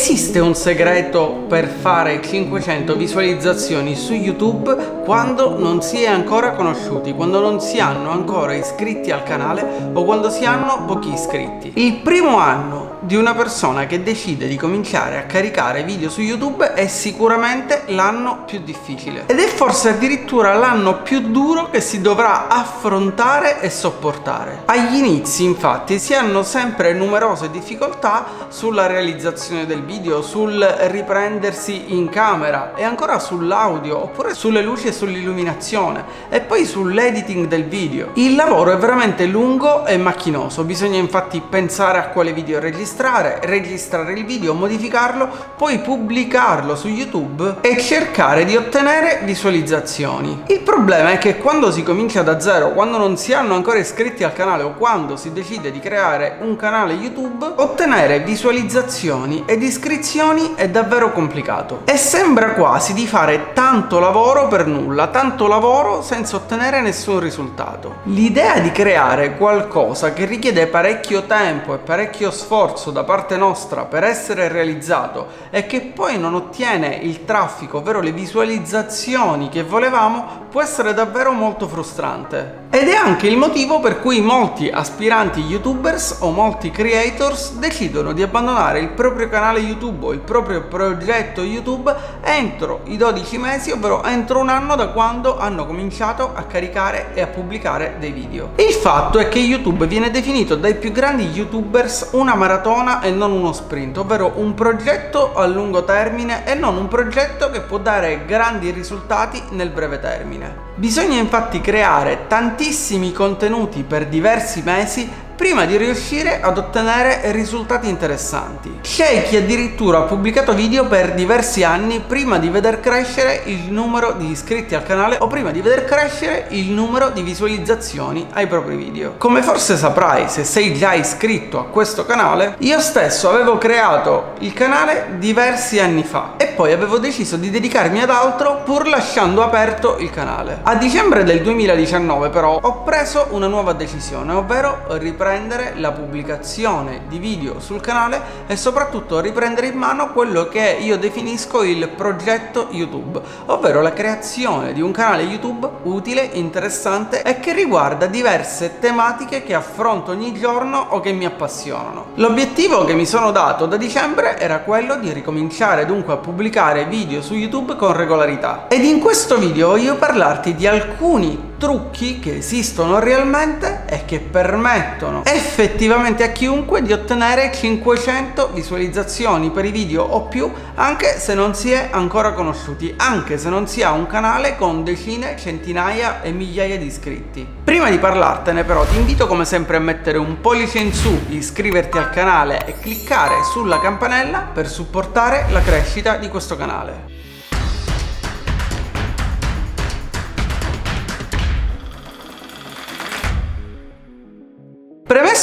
Esiste un segreto per fare 500 visualizzazioni su YouTube quando non si è ancora conosciuti, quando non si hanno ancora iscritti al canale o quando si hanno pochi iscritti? Il primo anno di una persona che decide di cominciare a caricare video su YouTube è sicuramente l'anno più difficile ed è forse addirittura l'anno più duro che si dovrà affrontare e sopportare. Agli inizi infatti si hanno sempre numerose difficoltà sulla realizzazione del video, sul riprendersi in camera e ancora sull'audio oppure sulle luci e sull'illuminazione e poi sull'editing del video. Il lavoro è veramente lungo e macchinoso, bisogna infatti pensare a quale video registrare registrare, registrare il video, modificarlo, poi pubblicarlo su YouTube e cercare di ottenere visualizzazioni. Il problema è che quando si comincia da zero, quando non si hanno ancora iscritti al canale o quando si decide di creare un canale YouTube, ottenere visualizzazioni ed iscrizioni è davvero complicato. E sembra quasi di fare tanto lavoro per nulla, tanto lavoro senza ottenere nessun risultato. L'idea di creare qualcosa che richiede parecchio tempo e parecchio sforzo sforzo da parte nostra per essere realizzato e che poi non ottiene il traffico, ovvero le visualizzazioni che volevamo, può essere davvero molto frustrante. Ed è anche il motivo per cui molti aspiranti youtubers o molti creators decidono di abbandonare il proprio canale YouTube o il proprio progetto YouTube entro i 12 mesi, ovvero entro un anno da quando hanno cominciato a caricare e a pubblicare dei video. Il fatto è che YouTube viene definito dai più grandi youtubers una maratona e non uno sprint, ovvero un progetto a lungo termine e non un progetto che può dare grandi risultati nel breve termine. Bisogna infatti creare tantissimi contenuti per diversi mesi prima di riuscire ad ottenere risultati interessanti. Chi addirittura ha pubblicato video per diversi anni prima di veder crescere il numero di iscritti al canale o prima di veder crescere il numero di visualizzazioni ai propri video. Come forse saprai se sei già iscritto a questo canale, io stesso avevo creato il canale diversi anni fa e poi avevo deciso di dedicarmi ad altro pur lasciando aperto il canale. A dicembre del 2019 però ho preso una nuova decisione, ovvero riprendere riprendere la pubblicazione di video sul canale e soprattutto riprendere in mano quello che io definisco il progetto YouTube, ovvero la creazione di un canale YouTube utile, interessante e che riguarda diverse tematiche che affronto ogni giorno o che mi appassionano. L'obiettivo che mi sono dato da dicembre era quello di ricominciare dunque a pubblicare video su YouTube con regolarità. Ed in questo video voglio parlarti di alcuni trucchi che esistono realmente e che permettono effettivamente a chiunque di ottenere 500 visualizzazioni per i video o più anche se non si è ancora conosciuti, anche se non si ha un canale con decine, centinaia e migliaia di iscritti. Prima di parlartene però ti invito come sempre a mettere un pollice in su, iscriverti al canale e cliccare sulla campanella per supportare la crescita di questo canale.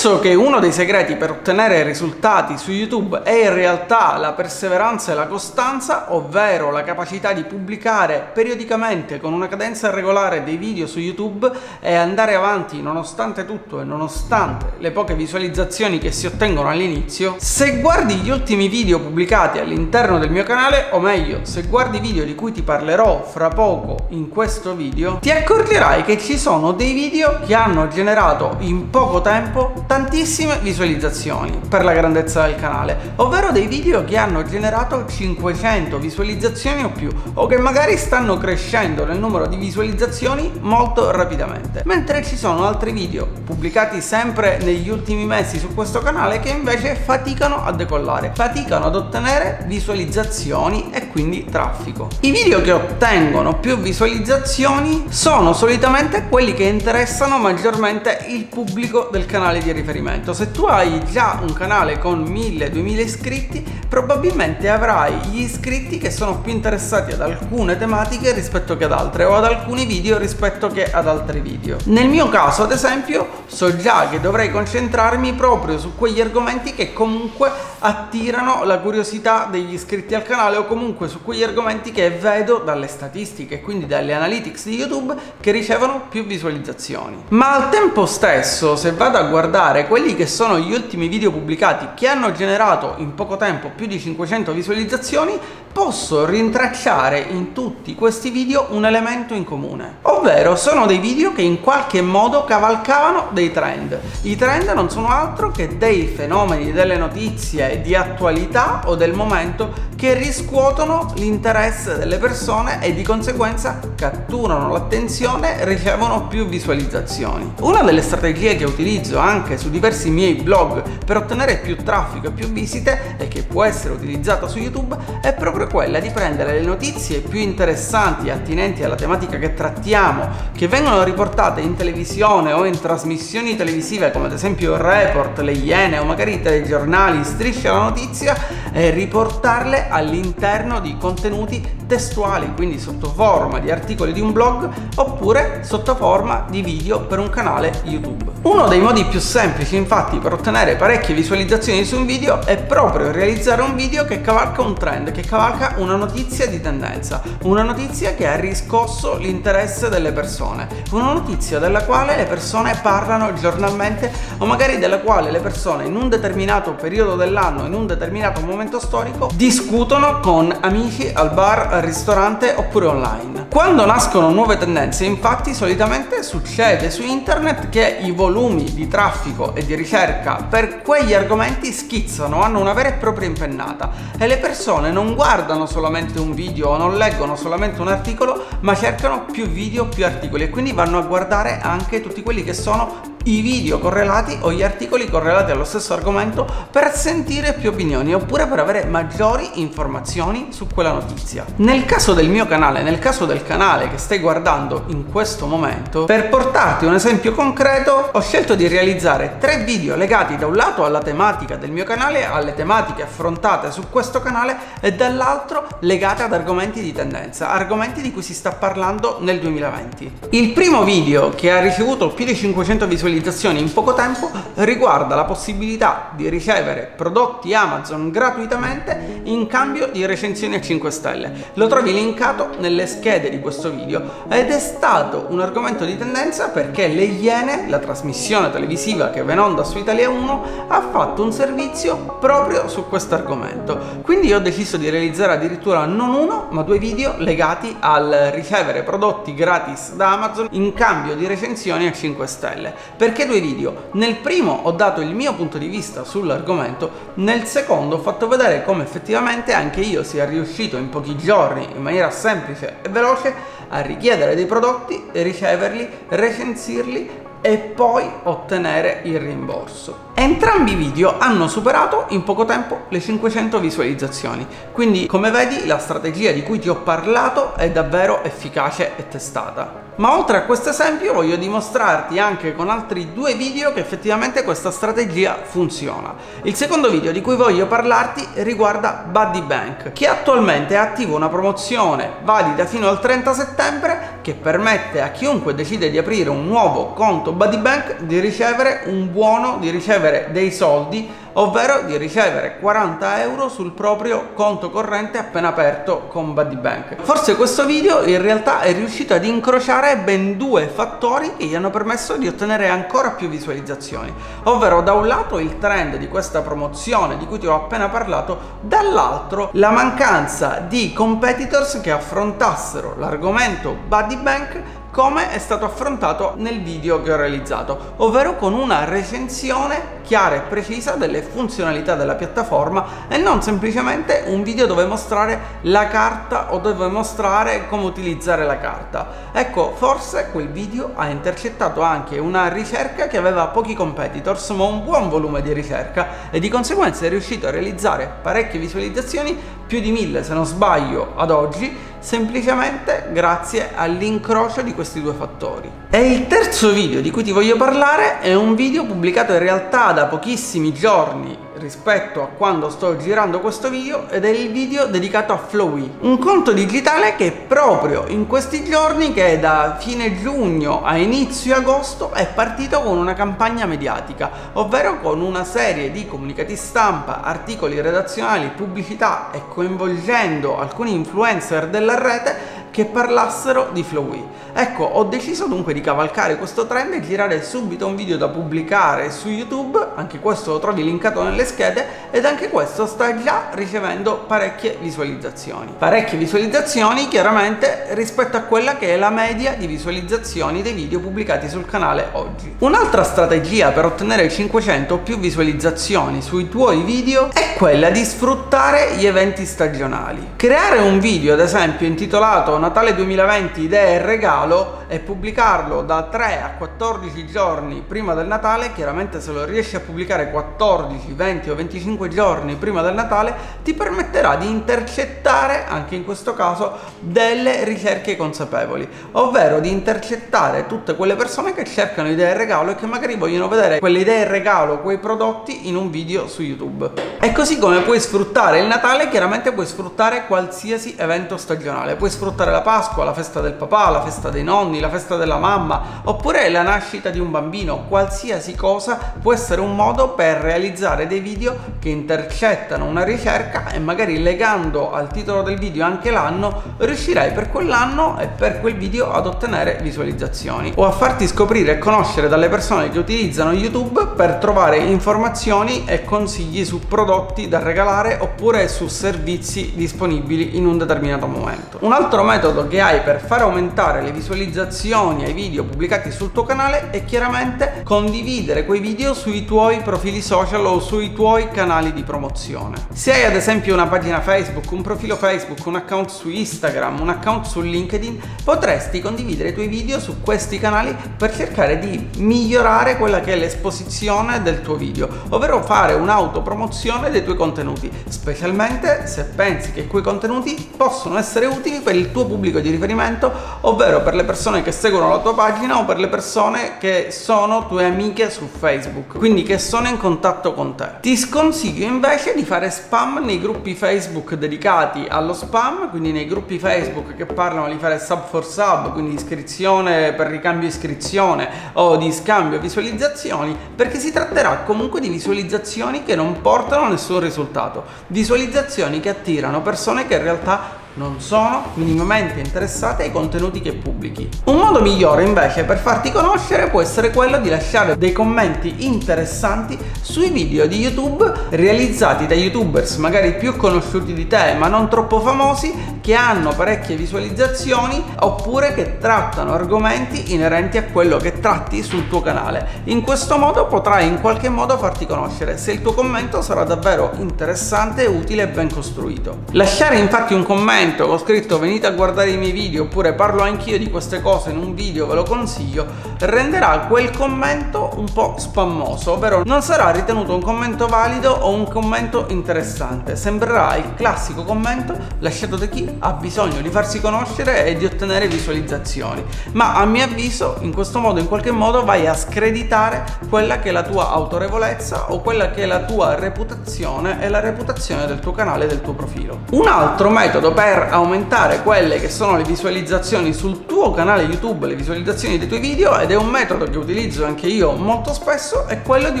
Premesso che uno dei segreti per ottenere risultati su YouTube è in realtà la perseveranza e la costanza, ovvero la capacità di pubblicare periodicamente con una cadenza regolare dei video su YouTube e andare avanti nonostante tutto e nonostante le poche visualizzazioni che si ottengono all'inizio, se guardi gli ultimi video pubblicati all'interno del mio canale, o meglio, se guardi i video di cui ti parlerò fra poco in questo video, ti accorgerai che ci sono dei video che hanno generato in poco tempo tantissime visualizzazioni per la grandezza del canale, ovvero dei video che hanno generato 500 visualizzazioni o più o che magari stanno crescendo nel numero di visualizzazioni molto rapidamente. Mentre ci sono altri video pubblicati sempre negli ultimi mesi su questo canale che invece faticano a decollare, faticano ad ottenere visualizzazioni e quindi traffico. I video che ottengono più visualizzazioni sono solitamente quelli che interessano maggiormente il pubblico del canale di riferimento. Se tu hai già un canale con 1000-2000 iscritti, probabilmente avrai gli iscritti che sono più interessati ad alcune tematiche rispetto che ad altre o ad alcuni video rispetto che ad altri video. Nel mio caso, ad esempio, so già che dovrei concentrarmi proprio su quegli argomenti che comunque attirano la curiosità degli iscritti al canale o comunque su quegli argomenti che vedo dalle statistiche quindi dalle analytics di YouTube che ricevono più visualizzazioni. Ma al tempo stesso, se vado a guardare guardare quelli che sono gli ultimi video pubblicati che hanno generato in poco tempo più di 500 visualizzazioni, posso rintracciare in tutti questi video un elemento in comune, ovvero sono dei video che in qualche modo cavalcavano dei trend. I trend non sono altro che dei fenomeni, delle notizie di attualità o del momento che riscuotono l'interesse delle persone e di conseguenza catturano l'attenzione ricevono più visualizzazioni. Una delle strategie che utilizzo anche su diversi miei blog per ottenere più traffico e più visite e che può essere utilizzata su YouTube è proprio quella di prendere le notizie più interessanti e attinenti alla tematica che trattiamo, che vengono riportate in televisione o in trasmissioni televisive come ad esempio Report, le Iene o magari i telegiornali, Striscia la notizia e riportarle all'interno di contenuti testuali, quindi sotto forma di articoli di un blog oppure sotto forma di video per un canale YouTube. Uno dei modi più semplici infatti per ottenere parecchie visualizzazioni su un video è proprio realizzare un video che cavalca un trend, che cavalca una notizia di tendenza, una notizia che ha riscosso l'interesse delle persone, una notizia della quale le persone parlano giornalmente o magari della quale le persone in un determinato periodo dell'anno, in un determinato momento storico, discutono con amici al bar, al ristorante oppure online. Quando nascono nuove tendenze, infatti, solitamente succede su internet che i volumi di traffico e di ricerca per quegli argomenti schizzano, hanno una vera e propria impennata e le persone non guardano solamente un video o non leggono solamente un articolo, ma cercano più video, più articoli e quindi vanno a guardare anche tutti quelli che sono i video correlati o gli articoli correlati allo stesso argomento per sentire più opinioni oppure per avere maggiori informazioni su quella notizia. Nel caso del mio canale, nel caso del canale che stai guardando in questo momento, per portarti un esempio concreto, ho scelto di realizzare tre video legati da un lato alla tematica del mio canale, alle tematiche affrontate su questo canale e dall'altro legate ad argomenti di tendenza, argomenti di cui si sta parlando nel 2020. Il primo video che ha ricevuto più di 500 visualizzazioni visualizzazioni in poco tempo riguarda la possibilità di ricevere prodotti Amazon gratuitamente in cambio di recensioni a 5 stelle. Lo trovi linkato nelle schede di questo video ed è stato un argomento di tendenza perché Le Iene, la trasmissione televisiva che va in onda su Italia 1, ha fatto un servizio proprio su questo argomento. Quindi ho deciso di realizzare addirittura non uno ma due video legati al ricevere prodotti gratis da Amazon in cambio di recensioni a 5 stelle perché due video? Nel primo ho dato il mio punto di vista sull'argomento, nel secondo ho fatto vedere come effettivamente anche io sia riuscito in pochi giorni, in maniera semplice e veloce, a richiedere dei prodotti, riceverli, recensirli e poi ottenere il rimborso. Entrambi i video hanno superato in poco tempo le 500 visualizzazioni, quindi come vedi la strategia di cui ti ho parlato è davvero efficace e testata. Ma oltre a questo esempio voglio dimostrarti anche con altri due video che effettivamente questa strategia funziona. Il secondo video di cui voglio parlarti riguarda Buddy Bank, che attualmente è attivo una promozione valida fino al 30 settembre che permette a chiunque decide di aprire un nuovo conto Buddy Bank di ricevere un buono, di ricevere dei soldi ovvero di ricevere 40 euro sul proprio conto corrente appena aperto con Buddy Bank. Forse questo video in realtà è riuscito ad incrociare ben due fattori che gli hanno permesso di ottenere ancora più visualizzazioni, ovvero da un lato il trend di questa promozione di cui ti ho appena parlato, dall'altro la mancanza di competitors che affrontassero l'argomento Buddy Bank come è stato affrontato nel video che ho realizzato, ovvero con una recensione chiara e precisa delle funzionalità della piattaforma e non semplicemente un video dove mostrare la carta o dove mostrare come utilizzare la carta. Ecco, forse quel video ha intercettato anche una ricerca che aveva pochi competitors ma un buon volume di ricerca e di conseguenza è riuscito a realizzare parecchie visualizzazioni, più di mille se non sbaglio ad oggi, semplicemente grazie all'incrocio di questi due fattori. E il terzo video di cui ti voglio parlare è un video pubblicato in realtà da pochissimi giorni rispetto a quando sto girando questo video ed è il video dedicato a Flowy, un conto digitale che proprio in questi giorni, che è da fine giugno a inizio agosto, è partito con una campagna mediatica, ovvero con una serie di comunicati stampa, articoli redazionali, pubblicità e coinvolgendo alcuni influencer della rete che parlassero di Flowey. Ecco, ho deciso dunque di cavalcare questo trend e girare subito un video da pubblicare su YouTube, anche questo lo trovi linkato nelle schede ed anche questo sta già ricevendo parecchie visualizzazioni. Parecchie visualizzazioni chiaramente rispetto a quella che è la media di visualizzazioni dei video pubblicati sul canale oggi. Un'altra strategia per ottenere 500 o più visualizzazioni sui tuoi video è quella di sfruttare gli eventi stagionali. Creare un video ad esempio intitolato Natale 2020 idee e regalo e pubblicarlo da 3 a 14 giorni prima del Natale, chiaramente se lo riesci a pubblicare 14, 20 o 25 giorni prima del Natale, ti permetterà di intercettare, anche in questo caso, delle ricerche consapevoli, ovvero di intercettare tutte quelle persone che cercano idee regalo e che magari vogliono vedere quelle idee regalo, quei prodotti in un video su YouTube. E così come puoi sfruttare il Natale, chiaramente puoi sfruttare qualsiasi evento stagionale, puoi sfruttare la Pasqua, la festa del papà, la festa dei nonni, la festa della mamma oppure la nascita di un bambino, qualsiasi cosa può essere un modo per realizzare dei video che intercettano una ricerca e magari legando al titolo del video anche l'anno riuscirai per quell'anno e per quel video ad ottenere visualizzazioni o a farti scoprire e conoscere dalle persone che utilizzano YouTube per trovare informazioni e consigli su prodotti da regalare oppure su servizi disponibili in un determinato momento. Un altro metodo che hai per far aumentare le visualizzazioni reazioni ai video pubblicati sul tuo canale e chiaramente condividere quei video sui tuoi profili social o sui tuoi canali di promozione. Se hai ad esempio una pagina Facebook, un profilo Facebook, un account su Instagram, un account su LinkedIn, potresti condividere i tuoi video su questi canali per cercare di migliorare quella che è l'esposizione del tuo video, ovvero fare un'autopromozione dei tuoi contenuti, specialmente se pensi che quei contenuti possono essere utili per il tuo pubblico di riferimento, ovvero per le persone persone che seguono la tua pagina o per le persone che sono tue amiche su Facebook, quindi che sono in contatto con te. Ti sconsiglio invece di fare spam nei gruppi Facebook dedicati allo spam, quindi nei gruppi Facebook che parlano di fare sub for sub, quindi iscrizione per ricambio iscrizione o di scambio visualizzazioni, perché si tratterà comunque di visualizzazioni che non portano nessun risultato, visualizzazioni che attirano persone che in realtà non sono minimamente interessate ai contenuti che pubblichi. Un modo migliore invece per farti conoscere può essere quello di lasciare dei commenti interessanti sui video di YouTube realizzati da youtubers magari più conosciuti di te ma non troppo famosi che hanno parecchie visualizzazioni oppure che trattano argomenti inerenti a quello che tratti sul tuo canale. In questo modo potrai in qualche modo farti conoscere se il tuo commento sarà davvero interessante, utile e ben costruito. Lasciare infatti un commento ho scritto venite a guardare i miei video oppure parlo anch'io di queste cose in un video ve lo consiglio renderà quel commento un po' spammoso ovvero non sarà ritenuto un commento valido o un commento interessante sembrerà il classico commento lasciato da chi ha bisogno di farsi conoscere e di ottenere visualizzazioni. Ma a mio avviso in questo modo in qualche modo vai a screditare quella che è la tua autorevolezza o quella che è la tua reputazione e la reputazione del tuo canale e del tuo profilo. Un altro metodo per aumentare quelle che sono le visualizzazioni sul tuo canale YouTube, le visualizzazioni dei tuoi video ed è un metodo che utilizzo anche io molto spesso, è quello di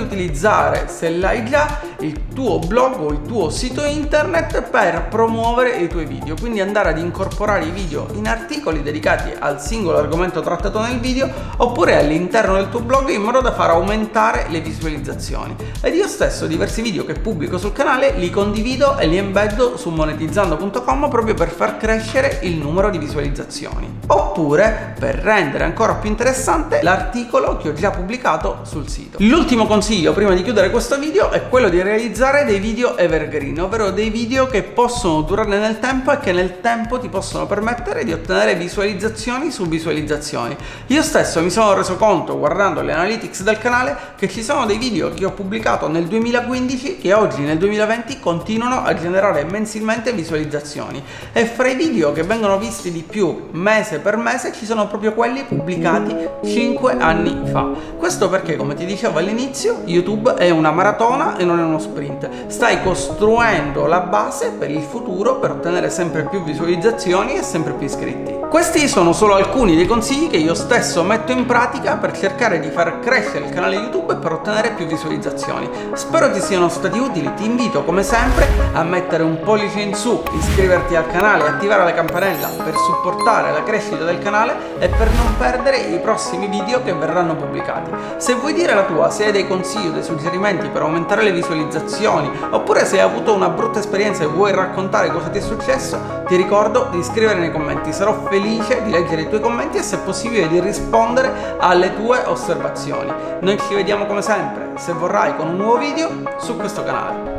utilizzare, se l'hai già, il tuo blog o il tuo sito internet per promuovere i tuoi video, quindi andare ad incorporare i video in articoli dedicati al singolo argomento trattato nel video oppure all'interno del tuo blog in modo da far aumentare le visualizzazioni. Ed io stesso diversi video che pubblico sul canale li condivido e li embeddo su monetizzando.com proprio per far crescere il numero di visualizzazioni. Oppure per rendere ancora più interessante l'articolo che ho già pubblicato sul sito. L'ultimo consiglio prima di chiudere questo video è quello di realizzare dei video evergreen, ovvero dei video che possono durare nel tempo e che nel tempo ti possono permettere di ottenere visualizzazioni su visualizzazioni. Io stesso mi sono reso conto guardando le analytics del canale che ci sono dei video che ho pubblicato nel 2015 che oggi nel 2020 continuano a generare mensilmente visualizzazioni e fra i video che vengono visti di più mese per mese ci sono proprio quelli pubblicati 5 anni fa. Questo perché, come ti dicevo all'inizio, YouTube è una maratona e non è uno sprint. Stai costruendo la base per il futuro per ottenere sempre più visualizzazioni e sempre più iscritti. Questi sono solo alcuni dei consigli che io stesso metto in pratica per cercare di far crescere il canale YouTube e per ottenere più visualizzazioni. Spero ti siano stati utili, ti invito come sempre a mettere un pollice in su, iscriverti al canale e attivare la campanella per supportare la crescita del canale e per non perdere i prossimi video che verranno pubblicati. Se vuoi dire la tua, se hai dei consigli o dei suggerimenti per aumentare le visualizzazioni, oppure se hai avuto una brutta esperienza e vuoi raccontare cosa ti è successo, ti ricordo di scrivere nei commenti. Sarò felice di leggere i tuoi commenti e se possibile di rispondere alle tue osservazioni. Noi ci vediamo come sempre, se vorrai, con un nuovo video su questo canale.